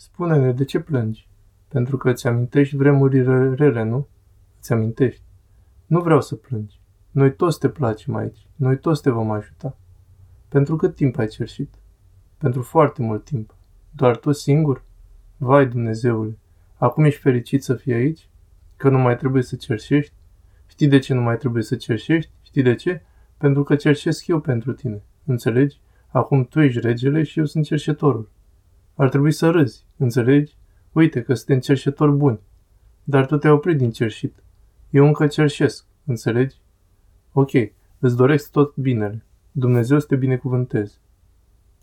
Spune-ne de ce plângi. Pentru că îți amintești vremurile rele, nu? Îți amintești. Nu vreau să plângi. Noi toți te placem aici. Noi toți te vom ajuta. Pentru cât timp ai cerșit? Pentru foarte mult timp. Doar tu singur? Vai, Dumnezeule, acum ești fericit să fii aici? Că nu mai trebuie să cerșești? Știi de ce nu mai trebuie să cerșești? Știi de ce? Pentru că cerșesc eu pentru tine. Înțelegi? Acum tu ești regele și eu sunt cerșetorul. Ar trebui să râzi, înțelegi? Uite că suntem cerșetori buni. Dar tu te-ai oprit din cerșit. Eu încă cerșesc, înțelegi? Ok, îți doresc tot binele. Dumnezeu să te binecuvânteze.